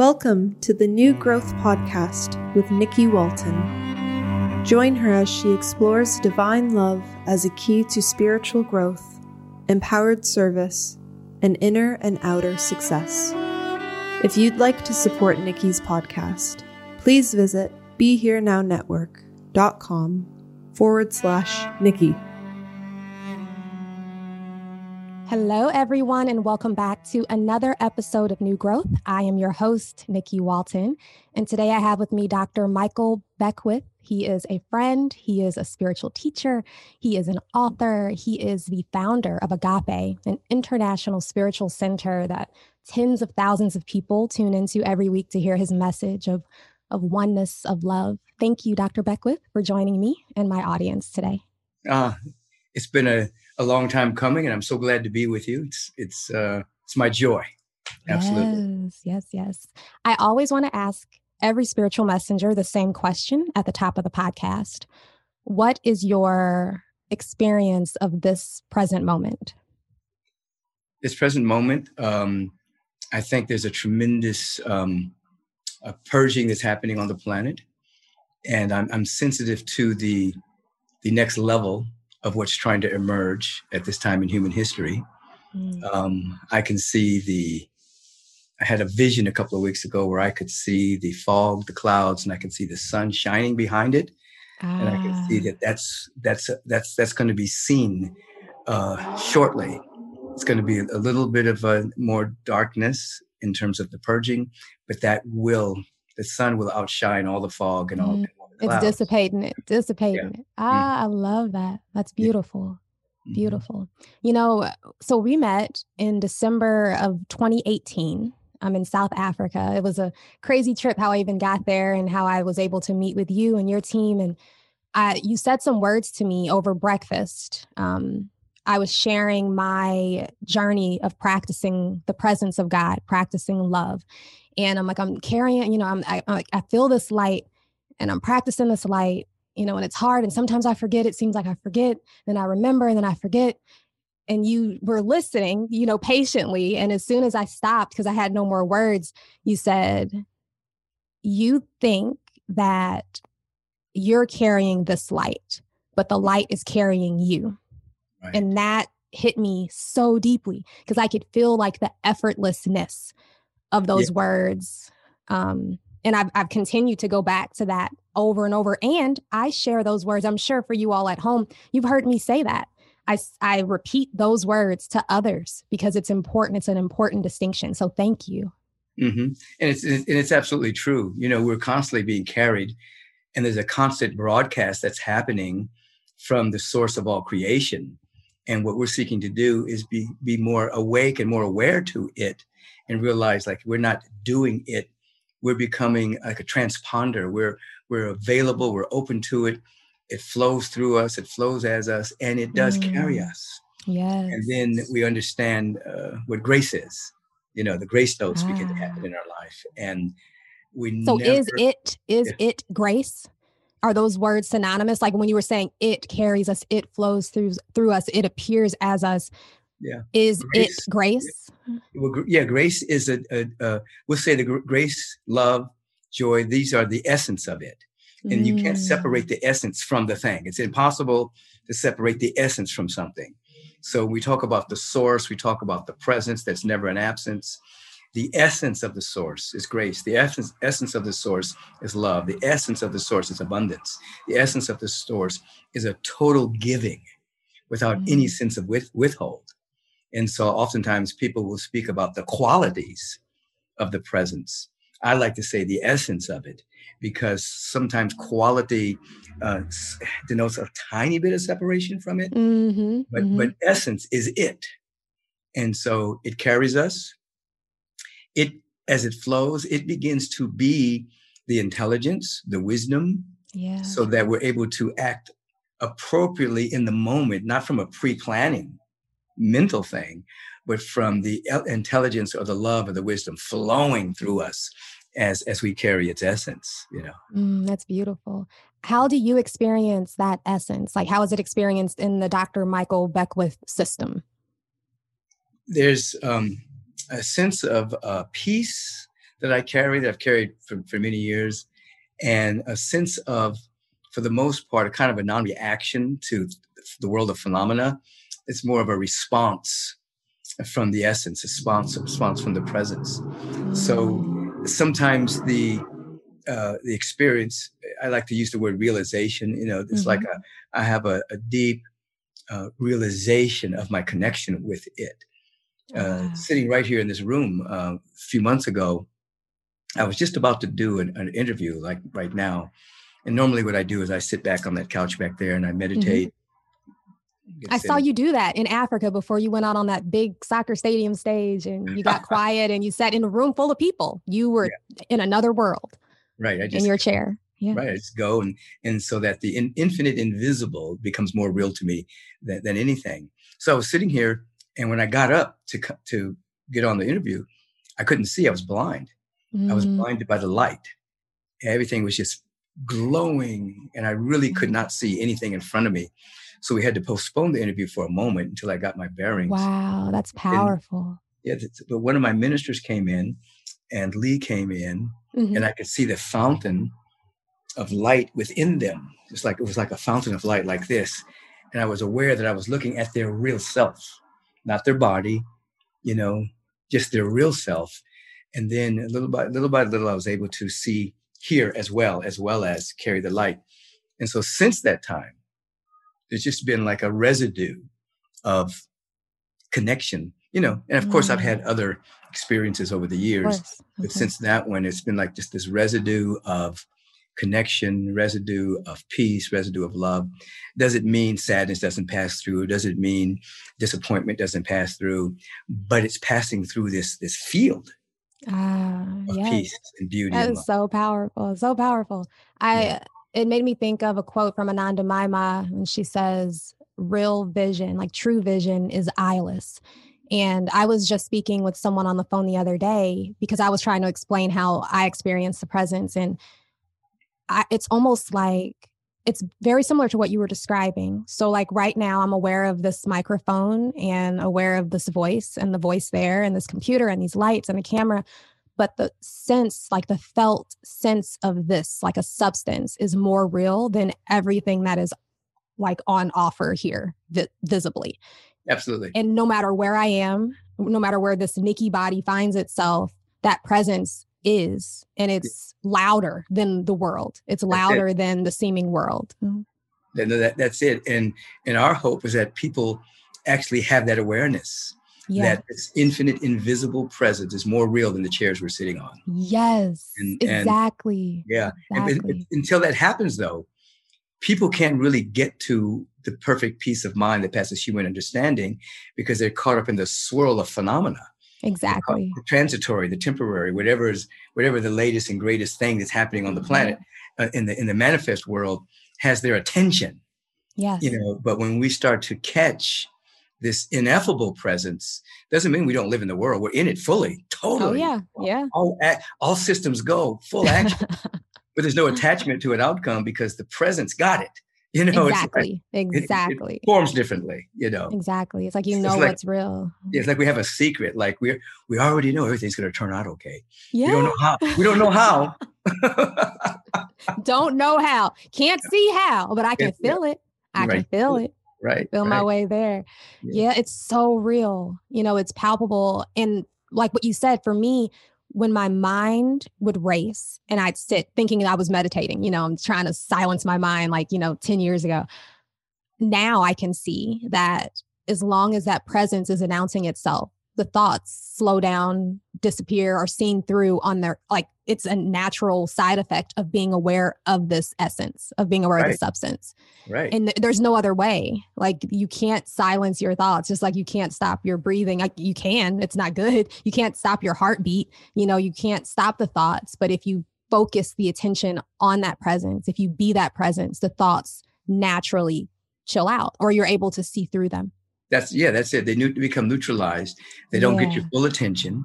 Welcome to the New Growth Podcast with Nikki Walton. Join her as she explores divine love as a key to spiritual growth, empowered service, and inner and outer success. If you'd like to support Nikki's podcast, please visit BeHereNowNetwork.com forward slash Nikki. Hello, everyone, and welcome back to another episode of New Growth. I am your host, Nikki Walton, and today I have with me Dr. Michael Beckwith. He is a friend, he is a spiritual teacher, he is an author, he is the founder of Agape, an international spiritual center that tens of thousands of people tune into every week to hear his message of, of oneness, of love. Thank you, Dr. Beckwith, for joining me and my audience today. Uh, it's been a a long time coming, and I'm so glad to be with you. It's it's uh, it's my joy. Absolutely. Yes, yes, yes. I always want to ask every spiritual messenger the same question at the top of the podcast. What is your experience of this present moment? This present moment, um, I think there's a tremendous um, a purging that's happening on the planet, and I'm, I'm sensitive to the the next level of what's trying to emerge at this time in human history. Mm. Um, I can see the, I had a vision a couple of weeks ago where I could see the fog, the clouds, and I can see the sun shining behind it. Ah. And I can see ah. that that's, that's, that's, that's going to be seen uh, shortly. It's going to be a little bit of a more darkness in terms of the purging, but that will, the sun will outshine all the fog and all, mm it's dissipating it, dissipating yeah. it. Ah, mm. I love that. That's beautiful. Yeah. Mm-hmm. Beautiful. You know, so we met in December of 2018. I'm in South Africa. It was a crazy trip how I even got there and how I was able to meet with you and your team. And I, you said some words to me over breakfast. Um, I was sharing my journey of practicing the presence of God, practicing love. And I'm like, I'm carrying, you know, I'm, I, I feel this light and I'm practicing this light, you know, and it's hard. And sometimes I forget. It seems like I forget, then I remember, and then I forget. And you were listening, you know, patiently. And as soon as I stopped, because I had no more words, you said, You think that you're carrying this light, but the light is carrying you. Right. And that hit me so deeply because I could feel like the effortlessness of those yeah. words. Um, and I've, I've continued to go back to that over and over. And I share those words. I'm sure for you all at home, you've heard me say that. I, I repeat those words to others because it's important. It's an important distinction. So thank you. Mm-hmm. And it's and it's absolutely true. You know, we're constantly being carried, and there's a constant broadcast that's happening from the source of all creation. And what we're seeking to do is be be more awake and more aware to it, and realize like we're not doing it we're becoming like a transponder. We're we're available. We're open to it. It flows through us. It flows as us, and it does mm. carry us. Yes. And then we understand uh, what grace is. You know, the grace notes ah. begin to happen ah. in our life, and we. So never, is it is it, it grace? Are those words synonymous? Like when you were saying it carries us, it flows through through us, it appears as us. Yeah. Is grace, it grace? Well, yeah, grace is a, a, a we'll say the grace, love, joy. These are the essence of it. and mm. you can't separate mm. the essence from the thing. It's impossible to separate the essence from something. So we talk about the source, we talk about the presence that's never an absence. The essence of the source is grace. The essence, essence of the source is love. The essence of the source is abundance. The essence of the source is a total giving without mm. any sense of with, withhold. And so oftentimes people will speak about the qualities of the presence. I like to say the essence of it because sometimes quality uh, denotes a tiny bit of separation from it, mm-hmm, but mm-hmm. but essence is it, and so it carries us. It as it flows, it begins to be the intelligence, the wisdom, yeah. so that we're able to act appropriately in the moment, not from a pre-planning mental thing, but from the intelligence or the love or the wisdom flowing through us as as we carry its essence you know? Mm, that's beautiful. How do you experience that essence? Like how is it experienced in the dr michael beckwith system? There's um, a sense of uh, peace that i carry that i've carried for, for many years and a sense of for the most part a kind of a non-reaction to the world of phenomena it's more of a response from the essence a response, a response from the presence so sometimes the uh, the experience i like to use the word realization you know it's mm-hmm. like a, I have a, a deep uh, realization of my connection with it uh, wow. sitting right here in this room uh, a few months ago i was just about to do an, an, interview like right now and normally what i do is i sit back on that couch back there and i mm-hmm. meditate mm-hmm. I saw you do that in Africa before you went out on that big soccer stadium stage and you got quiet and you sat in a room full of people. You were yeah. in another world. Right. I just, in your chair. Yeah. Right. I just go and and so that the in, infinite invisible becomes more real to me than, than anything. So I was sitting here, and when I got up to to get on the interview, I couldn't see. I was blind. Mm. I was mm. blinded by the light. Everything was just glowing, and I really could mm. not see anything in front of me. So we had to postpone the interview for a moment until I got my bearings. Wow, that's powerful. And, yeah, but one of my ministers came in, and Lee came in, mm-hmm. and I could see the fountain of light within them. It's like it was like a fountain of light, like this. And I was aware that I was looking at their real self, not their body, you know, just their real self. And then little by little by little, I was able to see here as well, as well as carry the light. And so since that time, there's just been like a residue of connection, you know. And of course, I've had mm. other experiences over the years, but since that one, it's been like just this residue of connection, residue of peace, residue of love. Does it mean sadness doesn't pass through? Does it mean disappointment doesn't pass through? But it's passing through this this field ah, of yes. peace and beauty. That is so powerful, so powerful. I yeah it made me think of a quote from Anandamayi Ma, and she says, Real vision, like true vision, is eyeless. And I was just speaking with someone on the phone the other day because I was trying to explain how I experience the presence. And I, it's almost like it's very similar to what you were describing. So, like right now, I'm aware of this microphone and aware of this voice and the voice there and this computer and these lights and the camera but the sense like the felt sense of this like a substance is more real than everything that is like on offer here vi- visibly. Absolutely. And no matter where i am no matter where this nikki body finds itself that presence is and it's louder than the world. It's louder it. than the seeming world. Mm-hmm. that, that's it. And and our hope is that people actually have that awareness yeah. that this infinite invisible presence is more real than the chairs we're sitting on. Yes and, exactly. And, yeah exactly. And, until that happens though people can't really get to the perfect peace of mind that passes human understanding because they're caught up in the swirl of phenomena. Exactly. The transitory the temporary whatever is whatever the latest and greatest thing that's happening on the planet uh, in the in the manifest world has their attention. Yes. You know but when we start to catch this ineffable presence doesn't mean we don't live in the world. We're in it fully, totally. Oh, yeah, yeah. All, all systems go, full action. but there's no attachment to an outcome because the presence got it. You know, exactly, like, exactly. It, it, forms differently. You know, exactly. It's like you know it's what's real. It's like we have a secret. Like we we already know everything's going to turn out okay. Yeah. We don't know how. We don't know how. don't know how. Can't see how, but I can feel it. I right. can feel it. Right. Feel right. my way there. Yeah. yeah, it's so real. You know, it's palpable. And like what you said, for me, when my mind would race and I'd sit thinking I was meditating, you know, I'm trying to silence my mind like, you know, 10 years ago. Now I can see that as long as that presence is announcing itself, the thoughts slow down, disappear, or seen through on their like it's a natural side effect of being aware of this essence, of being aware right. of the substance. Right. And th- there's no other way. Like you can't silence your thoughts, just like you can't stop your breathing. Like you can, it's not good. You can't stop your heartbeat. You know, you can't stop the thoughts. But if you focus the attention on that presence, if you be that presence, the thoughts naturally chill out or you're able to see through them. That's yeah, that's it. They become neutralized. They don't yeah. get your full attention,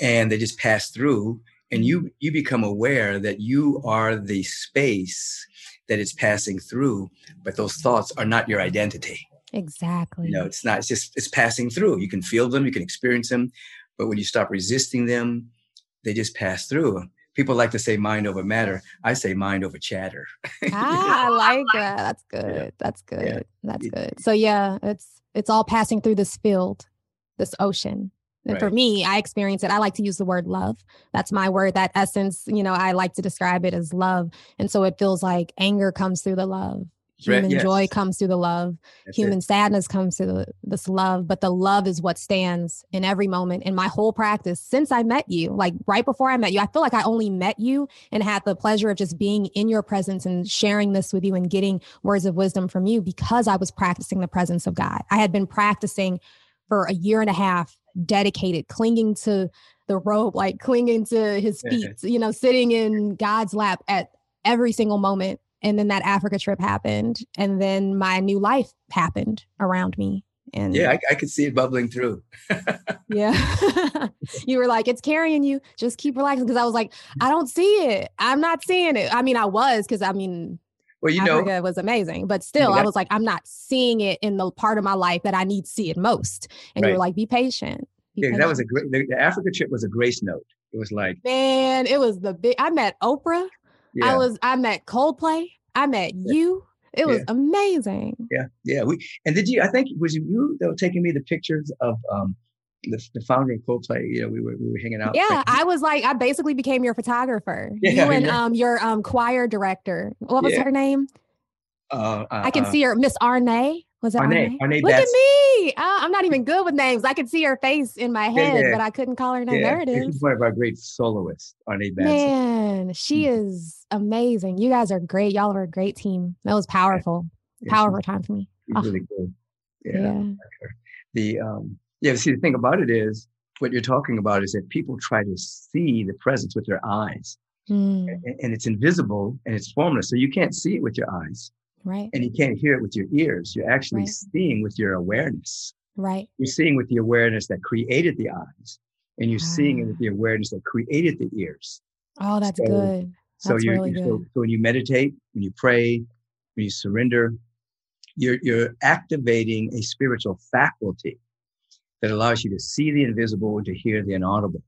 and they just pass through. And you you become aware that you are the space that it's passing through, but those thoughts are not your identity. Exactly. You know, it's not. It's just it's passing through. You can feel them. You can experience them, but when you stop resisting them, they just pass through people like to say mind over matter. I say mind over chatter. ah, I like that. That's good. Yeah. That's good. Yeah. That's good. So yeah, it's it's all passing through this field, this ocean. And right. for me, I experience it. I like to use the word love. That's my word, that essence. You know, I like to describe it as love. And so it feels like anger comes through the love. Human yes. joy comes through the love. That's Human it. sadness comes through the, this love. But the love is what stands in every moment. In my whole practice since I met you, like right before I met you, I feel like I only met you and had the pleasure of just being in your presence and sharing this with you and getting words of wisdom from you because I was practicing the presence of God. I had been practicing for a year and a half, dedicated, clinging to the rope, like clinging to his feet, you know, sitting in God's lap at every single moment and then that Africa trip happened, and then my new life happened around me. And yeah, I, I could see it bubbling through. yeah, you were like, "It's carrying you. Just keep relaxing." Because I was like, "I don't see it. I'm not seeing it." I mean, I was because I mean, well, you Africa know, was amazing, but still, I was like, I'm not seeing it in the part of my life that I need to see it most. And right. you were like, "Be patient." Be yeah, patient. that was a great. The, the Africa trip was a grace note. It was like, man, it was the big. I met Oprah. Yeah. I was I met Coldplay. I met you. It was yeah. amazing. Yeah, yeah. We and did you? I think it was you that were taking me the pictures of um the, the founder of Coldplay. You know, we were we were hanging out. Yeah, I was like, I basically became your photographer. Yeah, you and yeah. um your um choir director. What was her name? Uh, uh, I can uh, see her, Miss Arne. Was that Arne? Arne, Look at me. Uh, I'm not even good with names. I could see her face in my head, yeah, yeah. but I couldn't call her name. Yeah. There it is. She's one of our great soloists, Arne Batson. Man, she mm. is amazing. You guys are great. Y'all are a great team. That was powerful. Powerful time for me. Oh. Really good. Yeah. The um yeah, see the thing about it is what you're talking about is that people try to see the presence with their eyes. Mm. And, and it's invisible and it's formless. So you can't see it with your eyes. Right. And you can't hear it with your ears. You're actually right. seeing with your awareness. Right. You're seeing with the awareness that created the eyes, and you're seeing it with the awareness that created the ears. Oh, that's so, good. That's so you really good. So, so when you meditate, when you pray, when you surrender, you're you're activating a spiritual faculty that allows you to see the invisible and to hear the inaudible.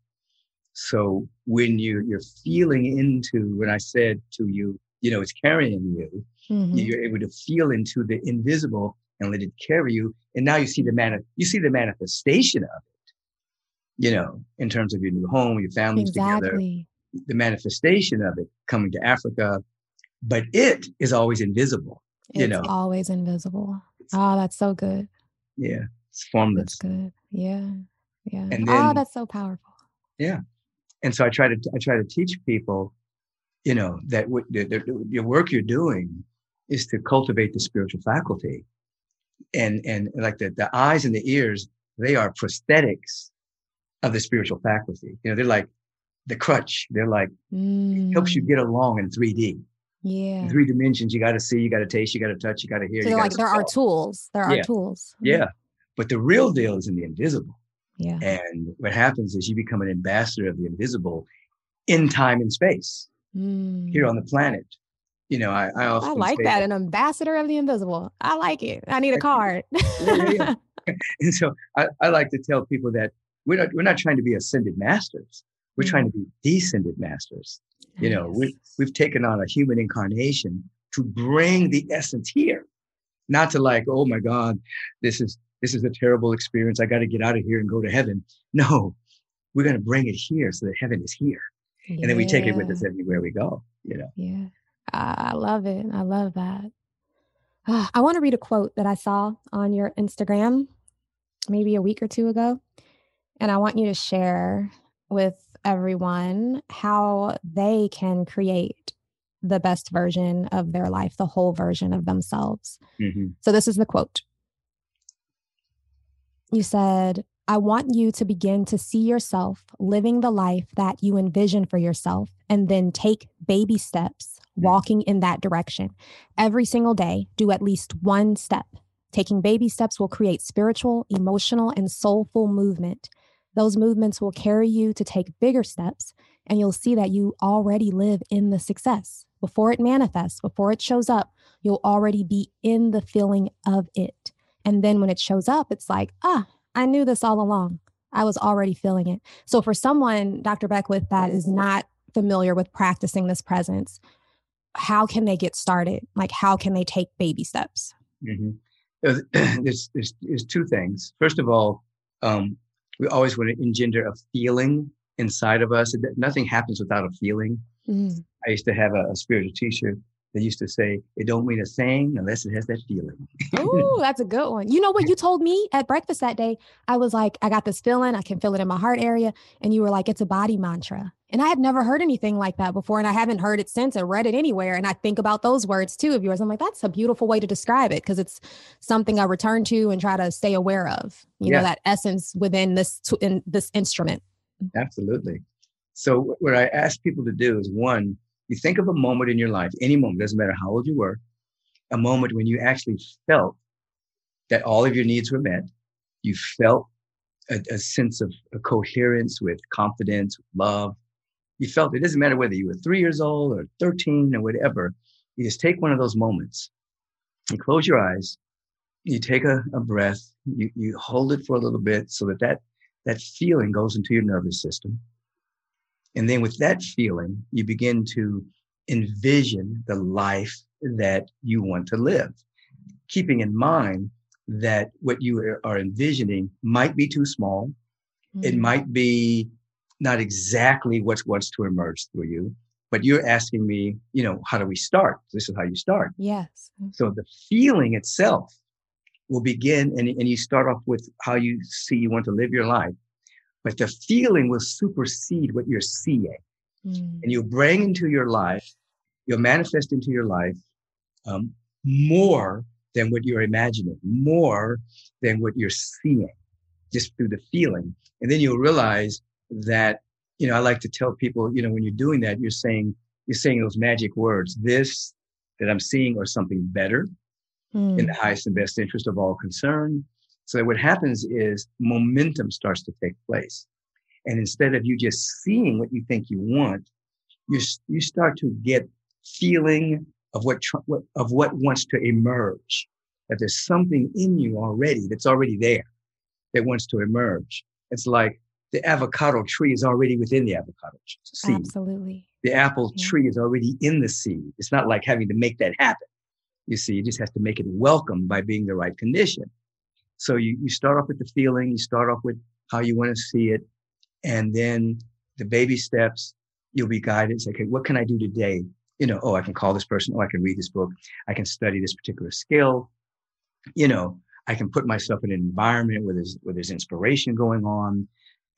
So when you you're feeling into when I said to you, you know, it's carrying you, Mm-hmm. You're able to feel into the invisible and let it carry you. And now you see the man, you see the manifestation of it, you know, in terms of your new home, your families exactly. together, the manifestation of it coming to Africa, but it is always invisible, it's you know, always invisible. Oh, that's so good. Yeah. It's formless. That's good. Yeah. Yeah. And then, oh, that's so powerful. Yeah. And so I try to, I try to teach people, you know, that w- the, the, the work you're doing is to cultivate the spiritual faculty. And, and like the, the eyes and the ears, they are prosthetics of the spiritual faculty. You know, they're like the crutch. They're like, mm. helps you mm. get along in 3D. Yeah. In three dimensions, you got to see, you got to taste, you got to touch, you got to hear. So like, there are tools. There are yeah. tools. Yeah. But the real deal is in the invisible. Yeah. And what happens is you become an ambassador of the invisible in time and space mm. here on the planet you know, I, I often I like that, that, an ambassador of the invisible. I like it. I need a card. yeah, yeah. and so I, I like to tell people that we're not we're not trying to be ascended masters. We're mm-hmm. trying to be descended masters. You know, we, we've taken on a human incarnation to bring the essence here, not to like, oh my God, this is this is a terrible experience. I got to get out of here and go to heaven. No, we're going to bring it here so that heaven is here, yeah. and then we take it with us everywhere we go. You know. Yeah, I love it. I love that. Uh, I want to read a quote that I saw on your Instagram maybe a week or two ago. And I want you to share with everyone how they can create the best version of their life, the whole version of themselves. Mm-hmm. So, this is the quote. You said, I want you to begin to see yourself living the life that you envision for yourself and then take baby steps walking in that direction. Every single day, do at least one step. Taking baby steps will create spiritual, emotional, and soulful movement. Those movements will carry you to take bigger steps, and you'll see that you already live in the success. Before it manifests, before it shows up, you'll already be in the feeling of it. And then when it shows up, it's like, ah, I knew this all along. I was already feeling it. So for someone, Dr. Beckwith, that is not familiar with practicing this presence, how can they get started? Like, how can they take baby steps? Mm-hmm. There's, there's, there's, two things. First of all, um, we always want to engender a feeling inside of us. Nothing happens without a feeling. Mm. I used to have a, a spiritual teacher that used to say, it don't mean a thing unless it has that feeling. oh, that's a good one. You know what you told me at breakfast that day? I was like, I got this feeling. I can feel it in my heart area. And you were like, it's a body mantra. And I had never heard anything like that before. And I haven't heard it since or read it anywhere. And I think about those words too of yours. I'm like, that's a beautiful way to describe it because it's something I return to and try to stay aware of, you yeah. know, that essence within this, in this instrument. Absolutely. So what I ask people to do is one, you think of a moment in your life, any moment, doesn't matter how old you were, a moment when you actually felt that all of your needs were met. You felt a, a sense of a coherence with confidence, love, you felt it doesn't matter whether you were three years old or 13 or whatever. You just take one of those moments. You close your eyes. You take a, a breath. You, you hold it for a little bit so that, that that feeling goes into your nervous system. And then with that feeling, you begin to envision the life that you want to live, keeping in mind that what you are envisioning might be too small. Mm-hmm. It might be not exactly what's wants to emerge through you, but you're asking me, you know, how do we start? This is how you start. Yes. So the feeling itself will begin, and, and you start off with how you see you want to live your life, but the feeling will supersede what you're seeing. Mm. And you'll bring into your life, you'll manifest into your life um, more than what you're imagining, more than what you're seeing, just through the feeling. And then you'll realize that, you know, I like to tell people, you know, when you're doing that, you're saying, you're saying those magic words, this that I'm seeing or something better mm. in the highest and best interest of all concerned. So what happens is momentum starts to take place. And instead of you just seeing what you think you want, you, you start to get feeling of what, of what wants to emerge. That there's something in you already that's already there that wants to emerge. It's like the avocado tree is already within the avocado seed. Absolutely. The apple yeah. tree is already in the seed. It's not like having to make that happen. You see, you just have to make it welcome by being the right condition. So you, you start off with the feeling, you start off with how you want to see it, and then the baby steps, you'll be guided. Say, okay, what can I do today? You know, oh, I can call this person. Oh, I can read this book. I can study this particular skill. You know, I can put myself in an environment where there's, where there's inspiration going on.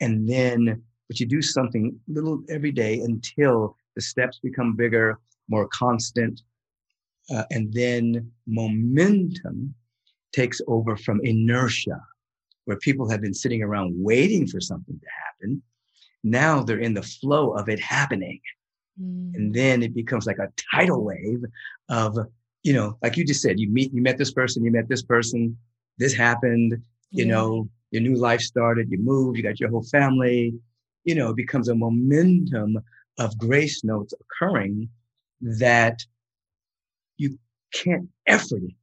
And then, but you do something little every day until the steps become bigger, more constant. Uh, and then momentum takes over from inertia, where people have been sitting around waiting for something to happen. Now they're in the flow of it happening. Mm. And then it becomes like a tidal wave of, you know, like you just said, you meet, you met this person, you met this person, this happened, you yeah. know, your new life started, you moved, you got your whole family, you know, it becomes a momentum of grace notes occurring that you can't effort it,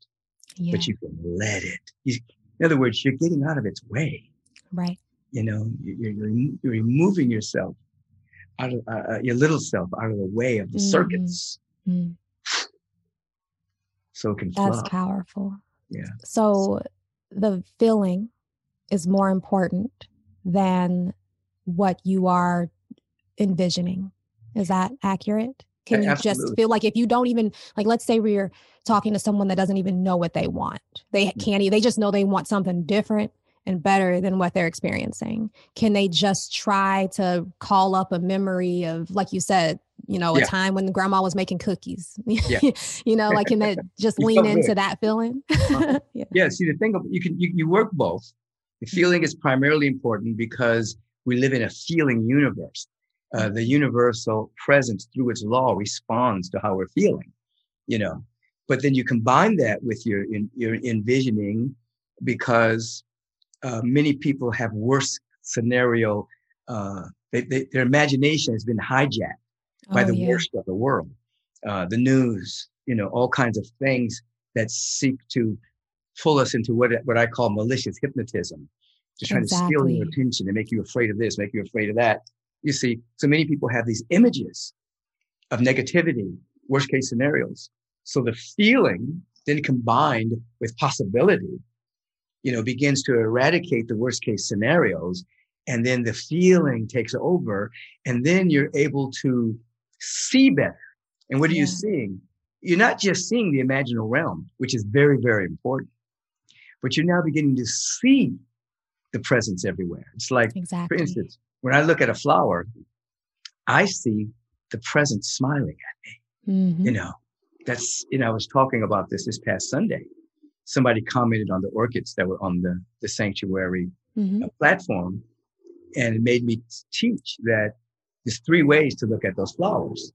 Yeah. but you can let it. You, in other words, you're getting out of its way. right. You know, you- you're, you're, you're removing yourself out of uh, uh, your little self out of the way of the Mhm. circuits Mm, so it can that's flow. powerful. Yeah. So the feeling is more important than what you are envisioning. Is that accurate? Can you just feel like if you don't even like let's say we're talking to someone that doesn't even know what they want. They Mm. can't they just know they want something different and better than what they're experiencing. Can they just try to call up a memory of like you said, you know, a Yeah. time when grandma was making cookies? Yeah. you know, like can they just lean into good. that feeling? Uh-huh. yeah. Yeah, see, the thing of you can you, you work both. The feeling is primarily important because we live in a feeling universe. Uh, the universal presence through its law responds to how we're feeling, you know. But then you combine that with your in, your envisioning, because uh, many people have worst scenario. Uh, they, they, their imagination has been hijacked by Oh, the yeah. worst of the world, uh, the news, you know, all kinds of things that seek to pull us into what what I call malicious hypnotism, to try to steal your attention and make you afraid of this, make you afraid of that. You see, so many people have these images of negativity, worst case scenarios. So the feeling then combined with possibility, you know, begins to eradicate the worst case scenarios. And then the feeling takes over. And then you're able to see better. And what are you seeing? You're not just seeing the imaginal realm, which is very, very important, but you're now beginning to see the presence everywhere. It's like, Exactly. for instance, when I look at a flower, I see the presence smiling at Mhm. you know that's you know i was talking about this this past sunday. Somebody commented on the orchids that were on the the sanctuary Mhm. uh, platform and it made me teach that there's three ways to look at those flowers.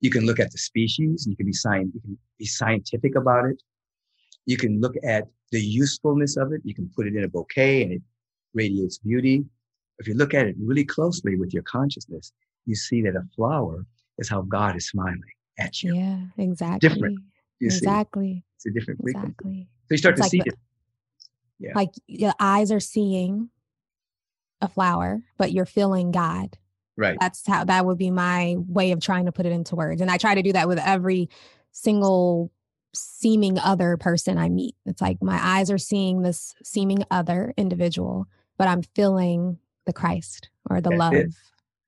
You can look at the species and you can be science you can be scientific about it. You can look at the usefulness of it you can put it in a bouquet and it radiates beauty if you look at it really closely with your consciousness you see that a flower is how god is smiling at you Yeah, exactly. you see Exactly. it's a different frequency Exactly. so you start It's to like see the- it Yeah. Like your eyes are seeing a flower, but you're feeling God. right That's how that would be my way of trying to put it into words. And I try to do that with every single seeming other person I meet. It's like my eyes are seeing this seeming other individual, but I'm feeling the Christ or the That's love. it.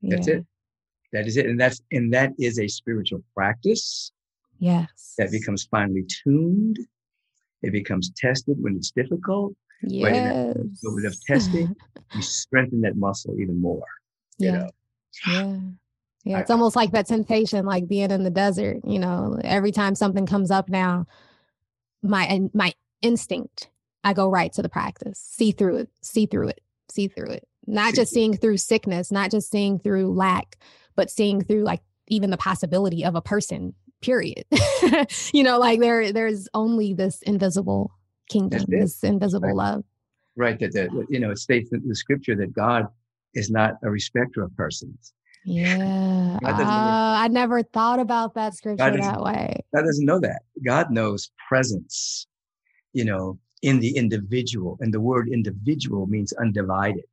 that's Yeah. it that is it and that's and that is a spiritual practice Yes. that becomes finely tuned it becomes tested when it's difficult yes. little of testing. you strengthen that muscle even more you yeah. know Yeah. Yeah. I- It's almost like that temptation, like being in the desert. You know, every time something comes up now, my and my instinct, I go right to the practice, see through it, see through it, see through it. Not just seeing through sickness, not just seeing through lack, but seeing through like even the possibility of a person, period. you know, like there there's only this invisible kingdom, this invisible Right. love. right that the, you know it states in the scripture that god is not a respecter of persons Yeah. Uh, I never thought about that scripture that way. god doesn't know that god knows presence you know in the individual and the word individual means undivided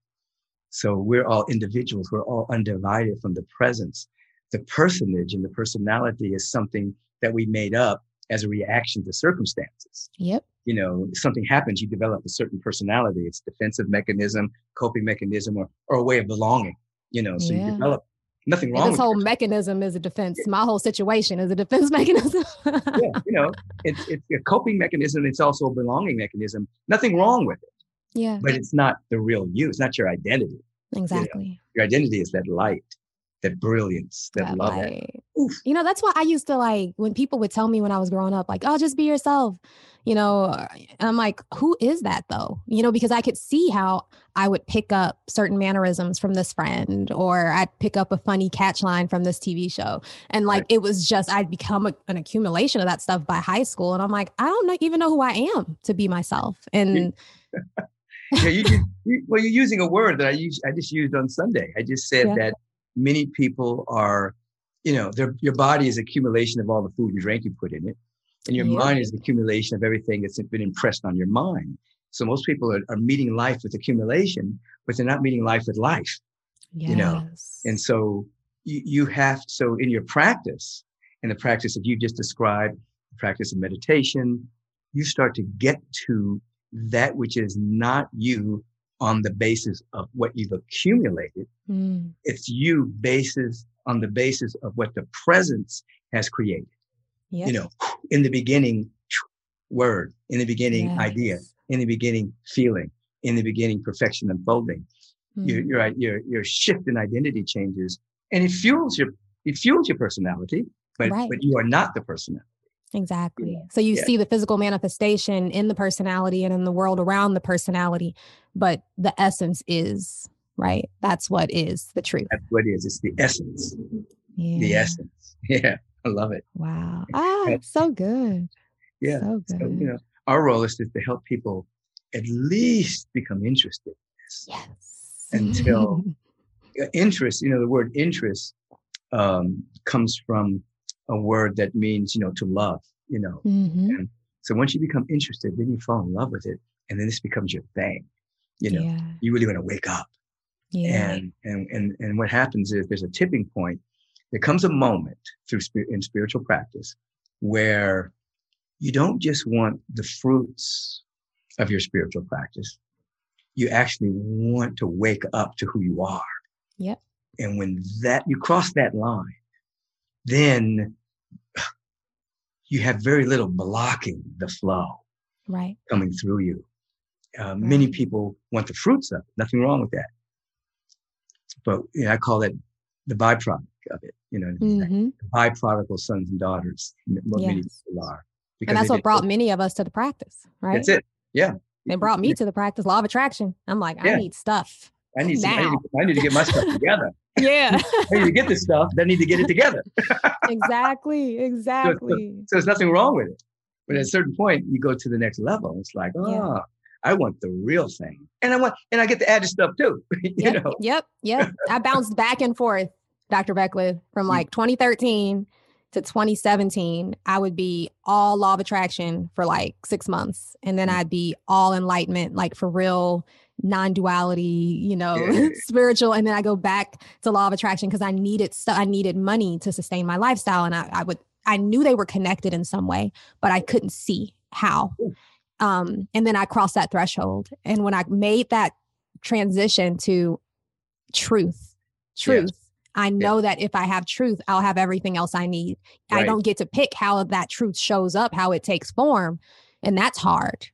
so we're all individuals. We're all undivided from the presence. The personage and the personality is something that we made up as a reaction to circumstances. Yep. you know something happens you develop a certain personality. It's defensive mechanism coping mechanism or, or a way of belonging you know so Yeah. you develop. Nothing And wrong this with whole mechanism is a defense. My whole situation is a defense mechanism. yeah, you know it's, it's a coping mechanism. It's also a belonging mechanism. Nothing wrong with it yeah. but it's not the real you it's not your identity Exactly. your identity is that light that brilliance that, That love light. You know, that's why I used to like when people would tell me when I was growing up, like, oh, just be yourself. You know, and I'm like, who is that though? You know, because I could see how I would pick up certain mannerisms from this friend, or I'd pick up a funny catch line from this TV show. And like, it was just, I'd become a, an accumulation of that stuff by high school. And I'm like, I don't know, even know who I am to be myself. And yeah, you, you, well, you're using a word that I use. I just used on Sunday. I just said Yeah. that many people are, you know, their your body is accumulation of all the food and drink you put in it, And your yeah. mind is accumulation of everything that's been impressed on your mind. So most people are, are meeting life with accumulation, but they're not meeting life with life. Yes. You know, and so you, you have so in your practice, in the practice that you just described, practice of meditation, you start to get to that which is not you on the basis of what you've accumulated. Mm. It's you basis on the basis of what the presence has created. Yes. You know, in the beginning, word, in the beginning, yes. idea, in the beginning, feeling, in the beginning, perfection unfolding. Mm. Your, your, your, your shift in identity changes and it fuels your, it fuels your personality, but, right. but you are not the personality. Exactly. So you yeah. see the physical manifestation in the personality and in the world around the personality, but the essence is, right? That's what is the truth. That's what is. It's the essence. Yeah. The essence. Yeah. I love it. Wow. Ah, so good. Yeah. So good. So, you know, our role is to, to help people at least become interested in this. Yes. Until interest, you know, the word interest um, comes from a word that means, you know, to love, you know. Mm-hmm. And so once you become interested, then you fall in love with it. And then this becomes your thing. You know, yeah. you really want to wake up. Yeah. And, and, and, and what happens is there's a tipping point. There comes a moment through in spiritual practice where you don't just want the fruits of your spiritual practice. You actually want to wake up to who you are. Yep. And when that you cross that line, then you have very little blocking the flow right. coming through you. Uh, many people want the fruits of it nothing wrong with that. But you know, i call it the byproduct of it you know mm-hmm. byproduct sons and daughters what yes. many people are. And that's what brought many of us to the practice right? That's it. Yeah. They brought me to the practice law of attraction. I'm like yeah. i need stuff I need, some, I need, I need to get my stuff together. Yeah. I need to get this stuff. Then I need to get it together. exactly. Exactly. So, so, so, there's nothing wrong with it. But at a certain point, you go to the next level. It's like, oh, yeah. I want the real thing. And I want, and I get to add the stuff too. you yep, know? Yep. Yep. I bounced back and forth, Dr. Beckwith, from mm. like 2013 to 2017. I would be all law of attraction for like six months. And then mm. I'd be all enlightenment, like for real non-duality, you know, yeah. spiritual. And then I go back to law of attraction because I needed stuff. I needed money to sustain my lifestyle. And I, I, would, I knew they were connected in some way, but I couldn't see how. Um, and then I crossed that threshold. And when I made that transition to truth, truth, yes. I know yeah. that if I have truth, I'll have everything else I need. Right. I don't get to pick how that truth shows up, how it takes form. And that's hard.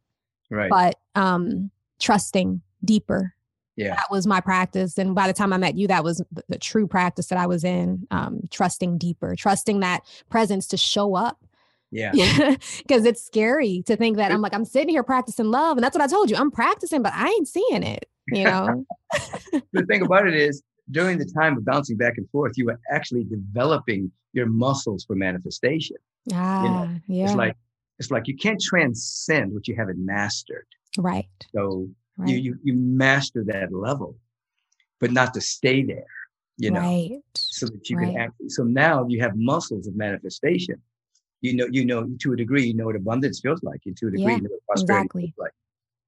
Right. But um trusting deeper. Yeah. That was my practice. And by the time I met you, that was the, the true practice that I was in, um, trusting deeper, trusting that presence to show up. Yeah. Because it's scary to think that I'm like, I'm sitting here practicing love. And that's what I told you. I'm practicing, but I ain't seeing it, you know? the thing about it is, during the time of bouncing back and forth, you were actually developing your muscles for manifestation. Ah, you know? yeah. It's like, it's like you can't transcend what you haven't mastered. Right. So Right. You, you, you master that level, but not to stay there, you know, right. so that you right. can actually, so now you have muscles of manifestation. You know, you know, to a degree, you know what abundance feels like. And to a degree, yeah, you know what prosperity exactly. feels like.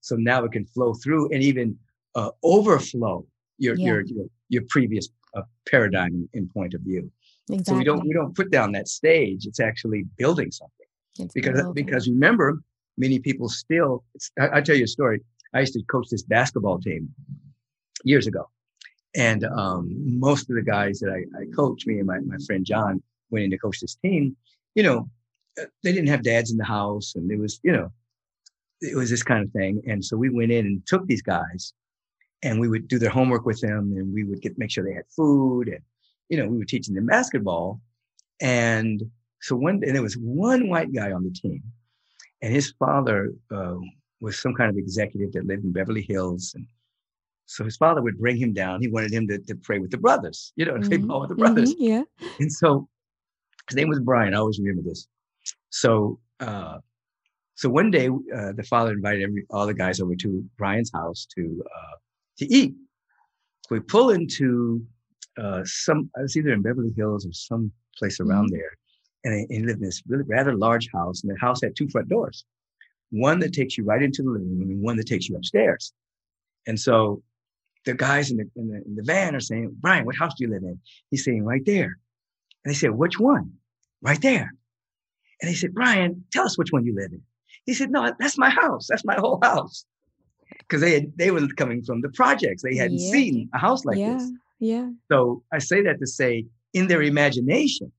So now it can flow through and even uh, overflow your, yeah. your, your, your previous uh, paradigm and point of view. Exactly. So we don't, we don't put down that stage. It's actually building something. It's because, building. because remember, many people still, I, I'll tell you a story. I used to coach this basketball team years ago. And um, most of the guys that I, I coached, me and my, my friend John went in to coach this team, you know, uh, they didn't have dads in the house and it was, you know, it was this kind of thing. And so we went in and took these guys and we would do their homework with them and we would get, make sure they had food and, you know, we were teaching them basketball. And so one, and there was one white guy on the team and his father uh, was some kind of executive that lived in Beverly Hills. And so his father would bring him down. He wanted him to, to pray with the brothers, you know, mm-hmm. play ball with the brothers. Mm-hmm, yeah. And so his name was Brian. I always remember this. So, uh, so one day, uh, the father invited every, all the guys over to Brian's house to, uh, to eat. So we pull into, uh, some, I was either in Beverly Hills or some place around mm-hmm. there. and he lived in this really rather large house, and the house had two front doors, one that takes you right into the living room, and one that takes you upstairs. And so the guys in the, in the, in the van are saying, Brian, what house do you live in? He's saying, right there. And they said, which one? Right there. And they said, Brian, tell us which one you live in. He said, no, that's my house. That's my whole house. Because they had, they were coming from the projects. They hadn't yeah. seen a house like yeah. this. Yeah. So I say that to say, in their imagination,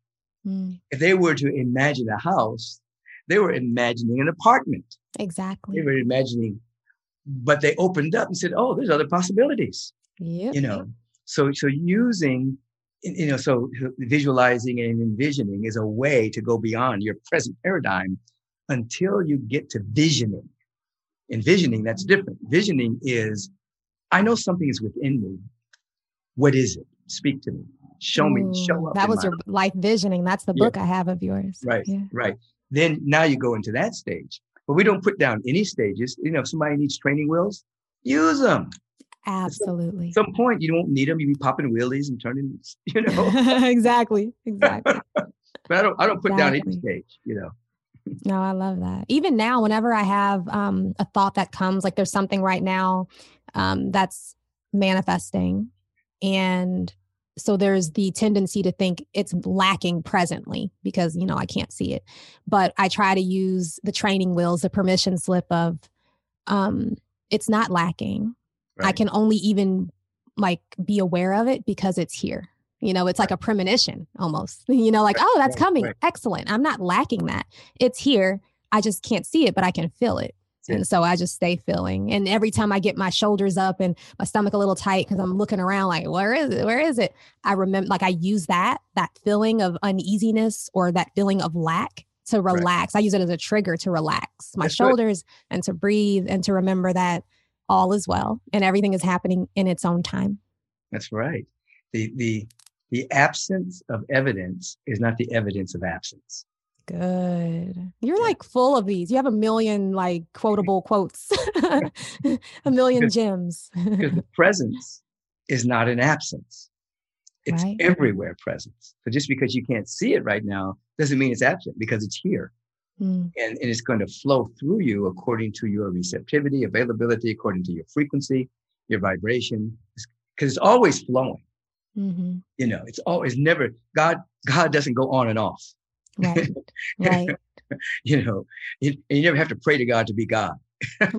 mm. if they were to imagine a house, they were imagining an apartment. Exactly. They were imagining but they opened up and said, "Oh, there's other possibilities." Yeah. You know, so so using, you know, so visualizing and envisioning is a way to go beyond your present paradigm until you get to visioning. Envisioning, that's different. Visioning is, I know something is within me. What is it? Speak to me. Show me. Show up. That was your life. life visioning. That's the book. I have of yours. Right. Yeah. Right. Then now you go into that stage but we don't put down any stages. You know, if somebody needs training wheels, use them. Absolutely. At some, point, you don't need them. You be popping wheelies and turning, you know. exactly. Exactly. but I don't. I don't put exactly. down any stage. You know. No, I love that. Even now, whenever I have um, a thought that comes, like there's something right now um, that's manifesting, and so there's the tendency to think it's lacking presently because you know i can't see it. But i try to use the training wheels the permission slip of um it's not lacking. Right. i can only even like be aware of it because it's here. You know it's like a premonition almost. You know like oh that's coming. right. excellent. I'm not lacking that. It's here. I just can't see it but i can feel it and so I just stay feeling. And every time I get my shoulders up and my stomach a little tight because I'm looking around like, where is it? Where is it? I remember, like, I use that, that feeling of uneasiness or that feeling of lack to relax. Right. I use it as a trigger to relax my That's shoulders good. and to breathe and to remember that all is well and everything is happening in its own time. That's right. The, the, the absence of evidence is not the evidence of absence. Good. You're like full of these. You have a million like quotable quotes, a million because, gems. because the presence is not an absence. It's right. everywhere presence. So just because you can't see it right now doesn't mean it's absent because it's here. Mm. And, and it's going to flow through you according to your receptivity, availability, according to your frequency, your vibration, because it's always flowing. Mm-hmm. You know, it's always never God. God doesn't go on and off. Right. Right. you know, you, you never have to pray to God to be God.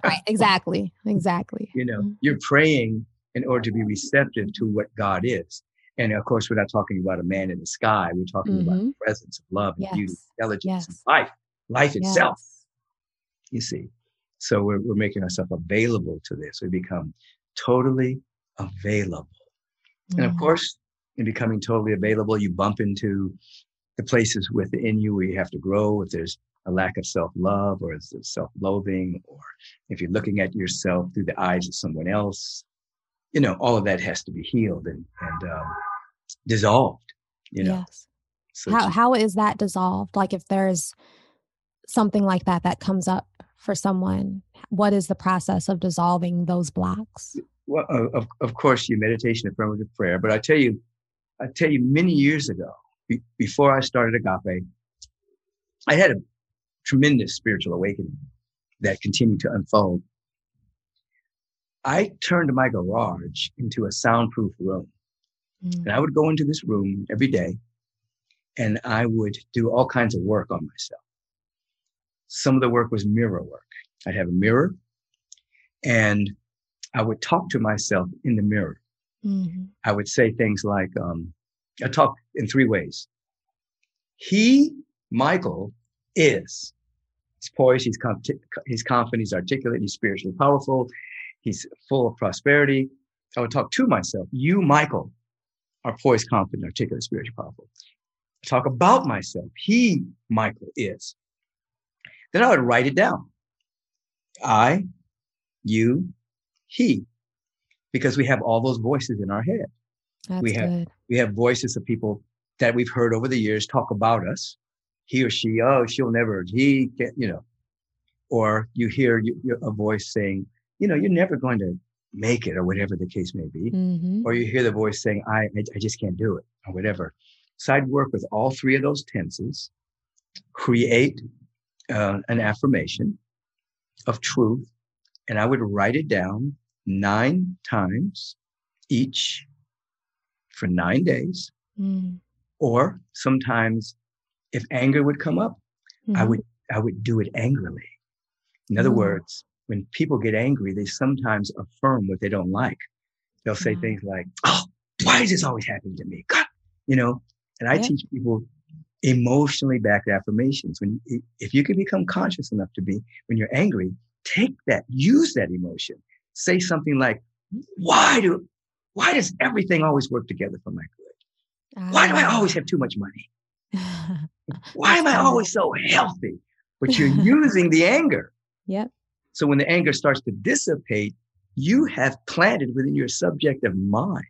right. Exactly. Exactly. You know, mm-hmm. you're praying in order to be receptive to what God is. And of course, we're not talking about a man in the sky. We're talking mm-hmm. about the presence of love and yes. beauty, intelligence, yes. and life, life yes. itself. You see, so we're, we're making ourselves available to this. We become totally available. Mm-hmm. And of course, in becoming totally available, you bump into the places within you where you have to grow, if there's a lack of self love or self loathing, or if you're looking at yourself through the eyes of someone else, you know, all of that has to be healed and, and um, dissolved, you know. Yes. So how, how is that dissolved? Like if there's something like that that comes up for someone, what is the process of dissolving those blocks? Well, of, of course, your meditation, affirmative prayer. But I tell you, I tell you, many years ago, be, before I started Agape, I had a tremendous spiritual awakening that continued to unfold. I turned my garage into a soundproof room. Mm. And I would go into this room every day and I would do all kinds of work on myself. Some of the work was mirror work. I'd have a mirror and I would talk to myself in the mirror. Mm-hmm. I would say things like, um, I talk in three ways. He, Michael, is. He's poised, he's, com- he's confident, he's articulate, he's spiritually powerful, he's full of prosperity. I would talk to myself. You, Michael, are poised, confident, articulate, spiritually powerful. I talk about myself. He, Michael, is. Then I would write it down. I, you, he, because we have all those voices in our head. That's we have good. we have voices of people that we've heard over the years talk about us. He or she, oh, she'll never, he can't, you know. Or you hear a voice saying, you know, you're never going to make it, or whatever the case may be. Mm-hmm. Or you hear the voice saying, I, I, I just can't do it, or whatever. So I'd work with all three of those tenses create uh, an affirmation of truth, and I would write it down nine times each for nine days. Mm. Or sometimes, if anger would come up, mm-hmm. I would I would do it angrily. In other mm. words, when people get angry, they sometimes affirm what they don't like. They'll say mm. things like, "Oh, why is this always happening to me?" God, you know. And I yeah. teach people emotionally backed affirmations. When if you can become conscious enough to be when you're angry, take that, use that emotion. Say something like, "Why do why does everything always work together for my good? Uh, why do I always have too much money? why am I always so healthy?" But you're using the anger. Yep. So when the anger starts to dissipate, you have planted within your subjective mind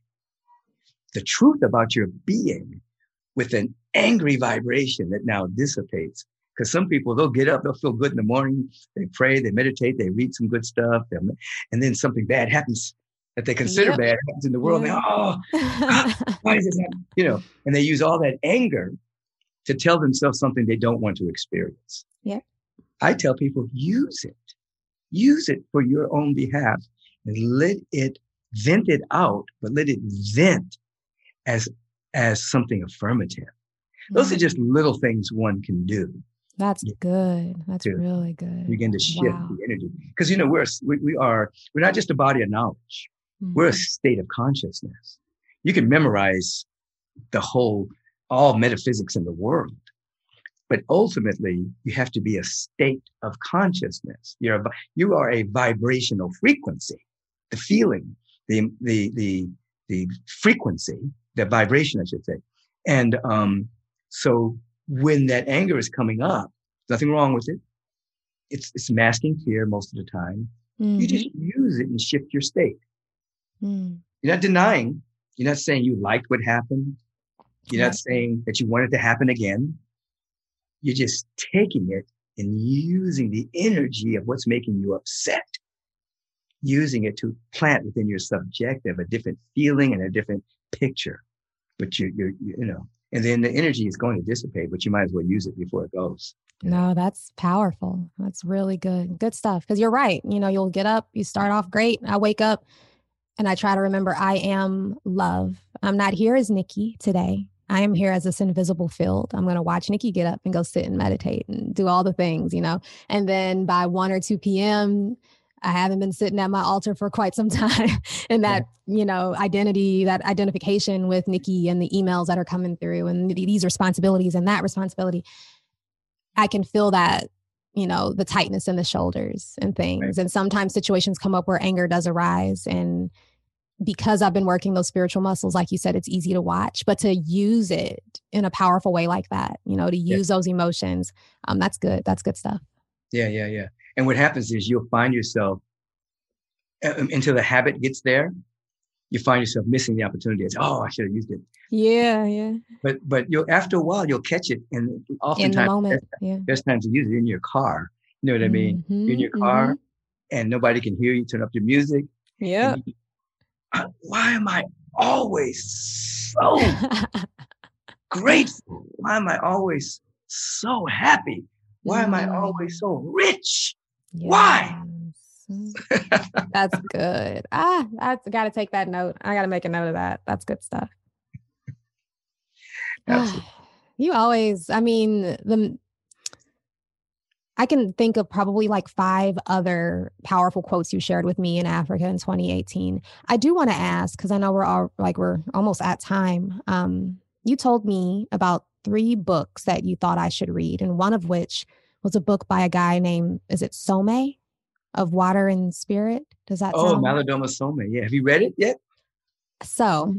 the truth about your being with an angry vibration that now dissipates. Because some people, they'll get up, they'll feel good in the morning, they pray, they meditate, they read some good stuff, and then something bad happens that they consider yep. bad happens in the world. Yeah. They, oh, why is this happening? You know, and they use all that anger to tell themselves something they don't want to experience. Yeah. I tell people, use it. Use it for your own behalf and let it vent it out, but let it vent as as something affirmative. Those are just little things one can do. That's good. That's really good. Begin to shift wow. the energy because you know we're we, we are we're not just a body of knowledge. Mm-hmm. We're a mm-hmm. state of consciousness. You can memorize the whole all metaphysics in the world, but ultimately you have to be a state of consciousness. You're a, you are a vibrational frequency. The feeling, the the the the frequency the vibration, I should say. And um, so when that anger is coming up, nothing wrong with it. It's it's masking fear most of the time. Mm-hmm. You just mm-hmm. use it and shift your state. Mm. You're not denying. You're not saying you liked what happened. You're not saying that you want it to happen again. You're just taking it and using the energy of what's making you upset, using it to plant within your subjective a different feeling and a different picture but you, you're, you know, and then the energy is going to dissipate, but you might as well use it before it goes. No, that's powerful. That's really good. Good stuff. Because you're right. You know, you'll get up, you start off great. I wake up and I try to remember I am love. I'm not here as Nikki today. I am here as this invisible field. I'm going to watch Nikki get up and go sit and meditate and do all the things, you know. And then by 1 or 2 p.m., I haven't been sitting at my altar for quite some time. and that, yeah. you know, identity, that identification with Nikki and the emails that are coming through and these responsibilities and that responsibility, I can feel that, you know, the tightness in the shoulders and things. Right. And sometimes situations come up where anger does arise. And because I've been working those spiritual muscles, like you said, it's easy to watch, but to use it in a powerful way like that, you know, to use yeah. those emotions, um, that's good. That's good stuff. Yeah, yeah, yeah. And what happens is you'll find yourself um, until the habit gets there, you find yourself missing the opportunity. It's oh, I should have used it. Yeah, yeah. But but you'll after a while you'll catch it, and oftentimes in the moment, yeah. best times to use it in your car. You know what I mean? Mm-hmm, in your car, mm-hmm. and nobody can hear you. Turn up your music. Yeah. Why am I always so grateful? Why am I always so happy? Why am I mm. always so rich? Yes. Why? That's good. Ah, I got to take that note. I got to make a note of that. That's good stuff. you always, I mean, the I can think of probably like five other powerful quotes you shared with me in Africa in 2018. I do want to ask because I know we're all like we're almost at time. Um, you told me about three books that you thought I should read, and one of which was a book by a guy named is it Some of Water and Spirit? Does that oh sound... Malidoma Some? Yeah, have you read it yet? So,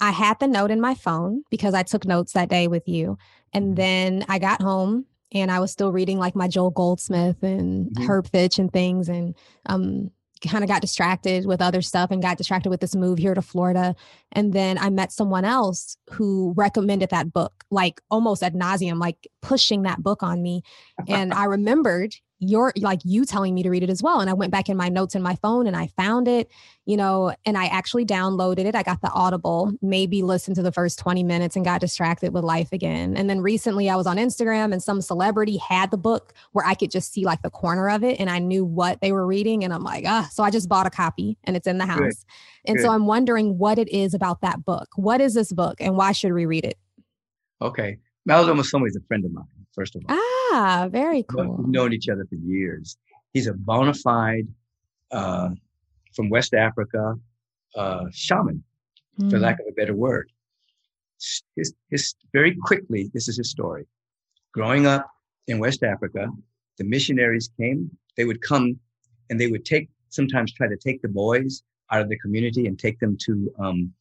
I had the note in my phone because I took notes that day with you, and mm-hmm. then I got home and I was still reading like my Joel Goldsmith and mm-hmm. Herb Fitch and things, and um, kind of got distracted with other stuff and got distracted with this move here to Florida. And then I met someone else who recommended that book, like almost ad nauseum, like pushing that book on me. And I remembered your like you telling me to read it as well. And I went back in my notes in my phone and I found it, you know, and I actually downloaded it. I got the Audible, maybe listened to the first 20 minutes and got distracted with life again. And then recently I was on Instagram and some celebrity had the book where I could just see like the corner of it and I knew what they were reading. And I'm like, ah, so I just bought a copy and it's in the house. Good. And Good. so I'm wondering what it is about that book. What is this book and why should we read it? Okay. Malidoma Some is a friend of mine, first of all. Ah, very cool. We've known each other for years. He's a bona fide, uh, from West Africa, uh, shaman, mm. for lack of a better word. His, his, very quickly, this is his story. Growing up in West Africa, the missionaries came, they would come and they would take, sometimes try to take the boys out of the community and take them to, um,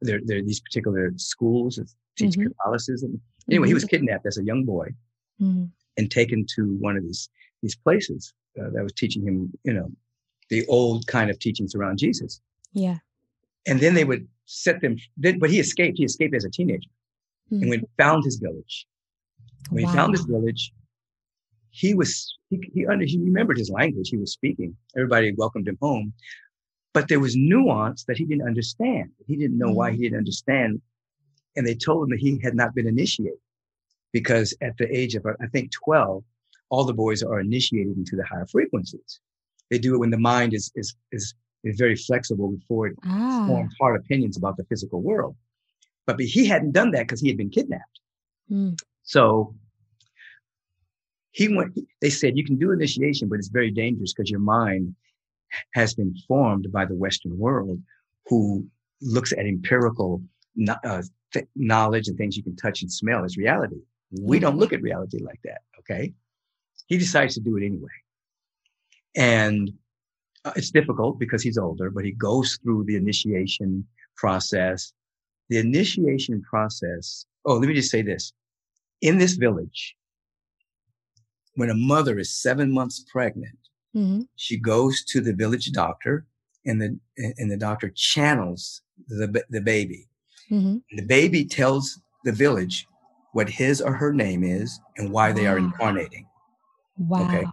their, their, these particular schools teach mm-hmm. Catholicism. Anyway, mm-hmm. he was kidnapped as a young boy mm-hmm. and taken to one of these these places uh, that was teaching him, you know, the old kind of teachings around Jesus. Yeah. And then they would set them. Then, but he escaped. He escaped as a teenager, and when mm-hmm. found his village, when wow. he found his village, he was he he, under, he remembered his language. He was speaking. Everybody welcomed him home, but there was nuance that he didn't understand. He didn't know mm. why he didn't understand and they told him that he had not been initiated because at the age of, I think, 12, all the boys are initiated into the higher frequencies. They do it when the mind is, is, is, is very flexible before it ah. forms hard opinions about the physical world. But, but he hadn't done that because he had been kidnapped. Mm. So he went, they said, you can do initiation, but it's very dangerous because your mind has been formed by the Western world who looks at empirical uh, th- knowledge and things you can touch and smell as reality. We don't look at reality like that. Okay. He decides to do it anyway. And uh, it's difficult because he's older, but he goes through the initiation process. The initiation process. Oh, let me just say this. In this village, when a mother is seven months pregnant, mm-hmm. she goes to the village doctor and the, and the doctor channels the, the baby Mm-hmm. The baby tells the village what his or her name is and why wow. they are ah. incarnating. Wow. Okay.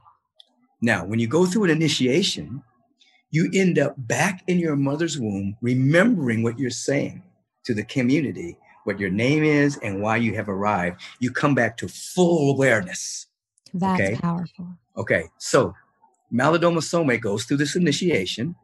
Now, when you go through an initiation, you end up back in your mother's womb, remembering what you're saying to the community, what your name is and why you have arrived. You come back to full awareness. That's okay? powerful. Okay. So Malidoma Some goes through this initiation.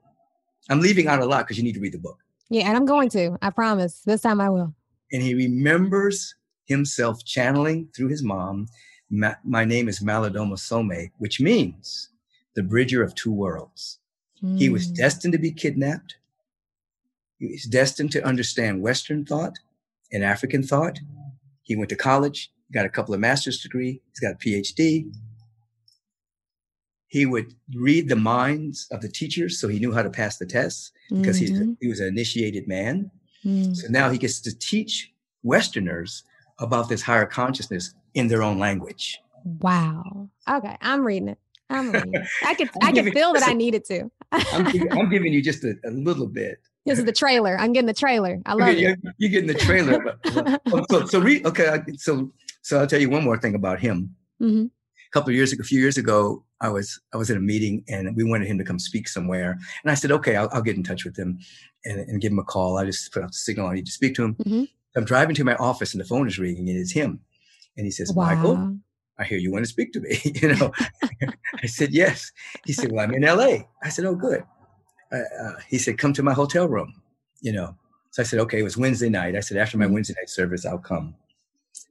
I'm leaving out a lot because you need to read the book. Yeah, and I'm going to. I promise. This time I will. And he remembers himself channeling through his mom. Ma- my name is Malidoma Some, which means the bridger of two worlds. Mm. He was hmm. destined to be kidnapped. He was destined to understand Western thought and African thought. He went to college, got a couple of master's degree. He's got a PhD he would read the minds of the teachers so he knew how to pass the tests because mm-hmm. he was an initiated man. Mm. So now he gets to teach Westerners about this higher consciousness in their own language. Wow. Okay, I'm reading it. I'm reading it. I could I could feel that I needed to. I'm, giving, I'm, giving, you just a, a, little bit. This is the trailer. I'm getting the trailer. I love you're. You're getting the trailer. But, oh, so so read. Okay, so so I'll tell you one more thing about him. Mm-hmm. A couple of years, ago, a few years ago, I was I was in a meeting and we wanted him to come speak somewhere. And I said, okay, I'll, I'll get in touch with him and, and, give him a call. I just put out the signal. I need to speak to him. Mm-hmm. I'm driving to my office and the phone is ringing and it's him. And he says, wow. Michael, I hear you want to speak to me. you know, I said, yes. He said, well, I'm in LA. I said, oh, good. Uh, uh, he said, come to my hotel room, you know. So I said, okay, it was Wednesday night. I said, after my mm-hmm. Wednesday night service, I'll come.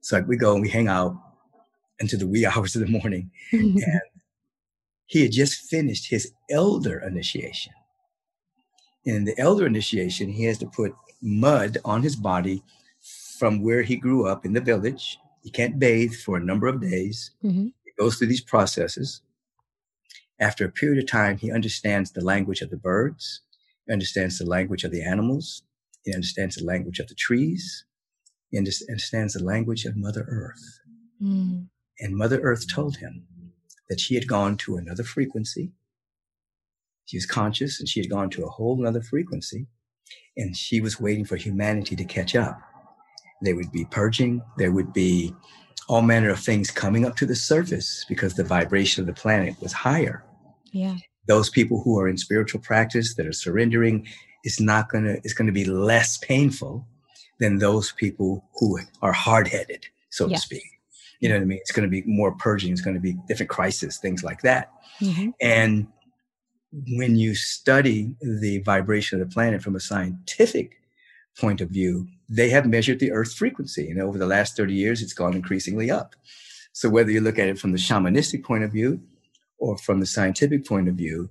So we go and we hang out into the wee hours of the morning. and he had just finished his elder initiation. In the elder initiation, he has to put mud on his body from where he grew up in the village. He can't bathe for a number of days. Mm-hmm. He goes through these processes. After a period of time, he understands the language of the birds, he understands the language of the animals, he understands the language of the trees, he understands the language of Mother Earth. Mm. And Mother Earth told him, that she had gone to another frequency. She was conscious and she had gone to a whole other frequency and she was waiting for humanity to catch up. There would be purging. There would be all manner of things coming up to the surface because the vibration of the planet was higher. Yeah. Those people who are in spiritual practice that are surrendering, is not gonna, it's gonna be less painful than those people who are hard-headed, so yes. to speak. You know what I mean? It's going to be more purging. It's going to be different crises, things like that. Mm-hmm. And when you study the vibration of the planet from a scientific point of view, they have measured the Earth's frequency. And over the last 30 years, it's gone increasingly up. So whether you look at it from the shamanistic point of view or from the scientific point of view,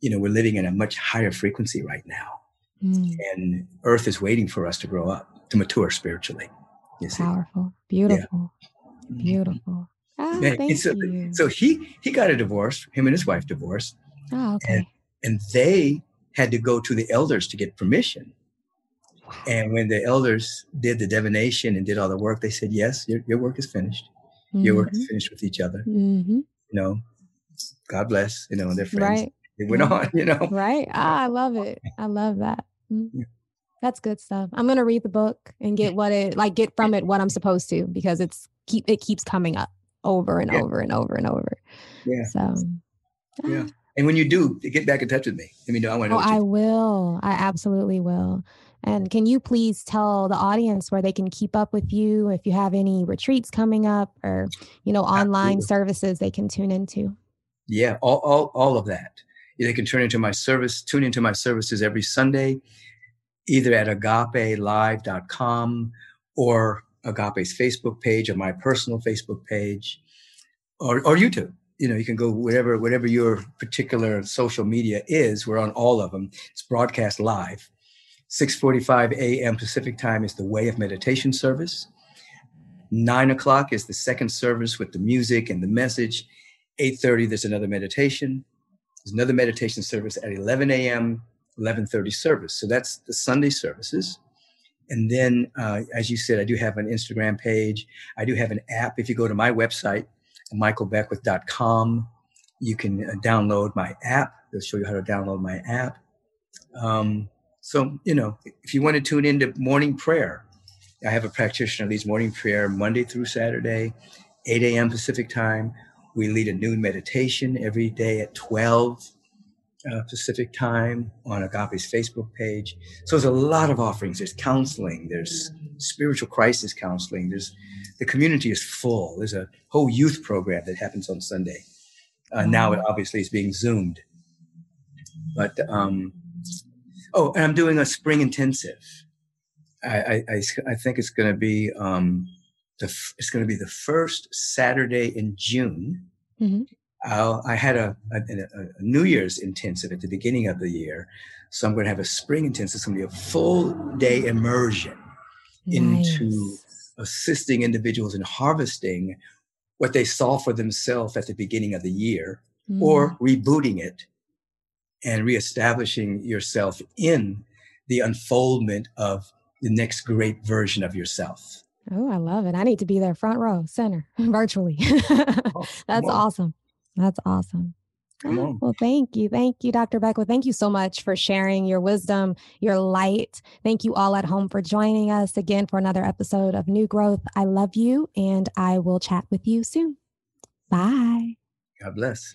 you know, we're living in a much higher frequency right now. Mm. And Earth is waiting for us to grow up, to mature spiritually. You see? Powerful. Beautiful. Yeah. Beautiful. Ah, thank so, you. so he he got a divorce, him and his wife divorced. Oh, okay. And, and they had to go to the elders to get permission. And when the elders did the divination and did all the work, they said, Yes, your, your work is finished. Mm-hmm. Your work is mm-hmm. finished with each other. Mm-hmm. You know, God bless, you know, and their friends. Right. They went on, you know. Right. Ah, I love it. I love that. Mm-hmm. That's good stuff. I'm gonna read the book and get what it like get from it what I'm supposed to because it's keep it keeps coming up over and yeah. over and over and over. Yeah. So yeah. Ah. And when you do, get back in touch with me. Let me know. I want to know. Oh, I will. I absolutely will. And can you please tell the audience where they can keep up with you if you have any retreats coming up or, you know, online Absolutely. services they can tune into? Yeah, all, all, all of that. They can turn into my service, tune into my services every Sunday, either at agapelive.com or Agape's Facebook page or my personal Facebook page or, or YouTube. You know, you can go whatever, whatever your particular social media is. We're on all of them. It's broadcast live. 6:45 a.m. Pacific time is the Way of Meditation service. Nine o'clock is the second service with the music and the message. 8:30 there's another meditation. There's another meditation service at 11 a.m. 11:30 service. So that's the Sunday services. And then, uh, as you said, I do have an Instagram page. I do have an app. If you go to my website, michaelbeckwith.com, you can uh, download my app. They'll show you how to download my app. Um, so, you know, if you want to tune into morning prayer, I have a practitioner leads morning prayer Monday through Saturday, 8 a.m. Pacific time. We lead a noon meditation every day at 12 uh, Pacific time on Agape's Facebook page. So there's a lot of offerings. There's counseling. There's spiritual crisis counseling. There's the community is full. There's a whole youth program that happens on Sunday. Uh, now it obviously is being zoomed, but um, Oh, and I'm doing a spring intensive. I I, I think it's going to be um, the it's going to be the first Saturday in June. Mm-hmm. I had a, a, a, New Year's intensive at the beginning of the year, so I'm going to have a spring intensive. It's going to be a full day immersion nice. into assisting individuals in harvesting what they saw for themselves at the beginning of the year, mm. or rebooting it and reestablishing yourself in the unfoldment of the next great version of yourself. Oh, I love it. I need to be there front row, center, virtually. oh, That's awesome. That's awesome. Ah, well, thank you. Thank you, Dr. Beckwith. Thank you so much for sharing your wisdom, your light. Thank you all at home for joining us again for another episode of New Growth. I love you, and I will chat with you soon. Bye. God bless.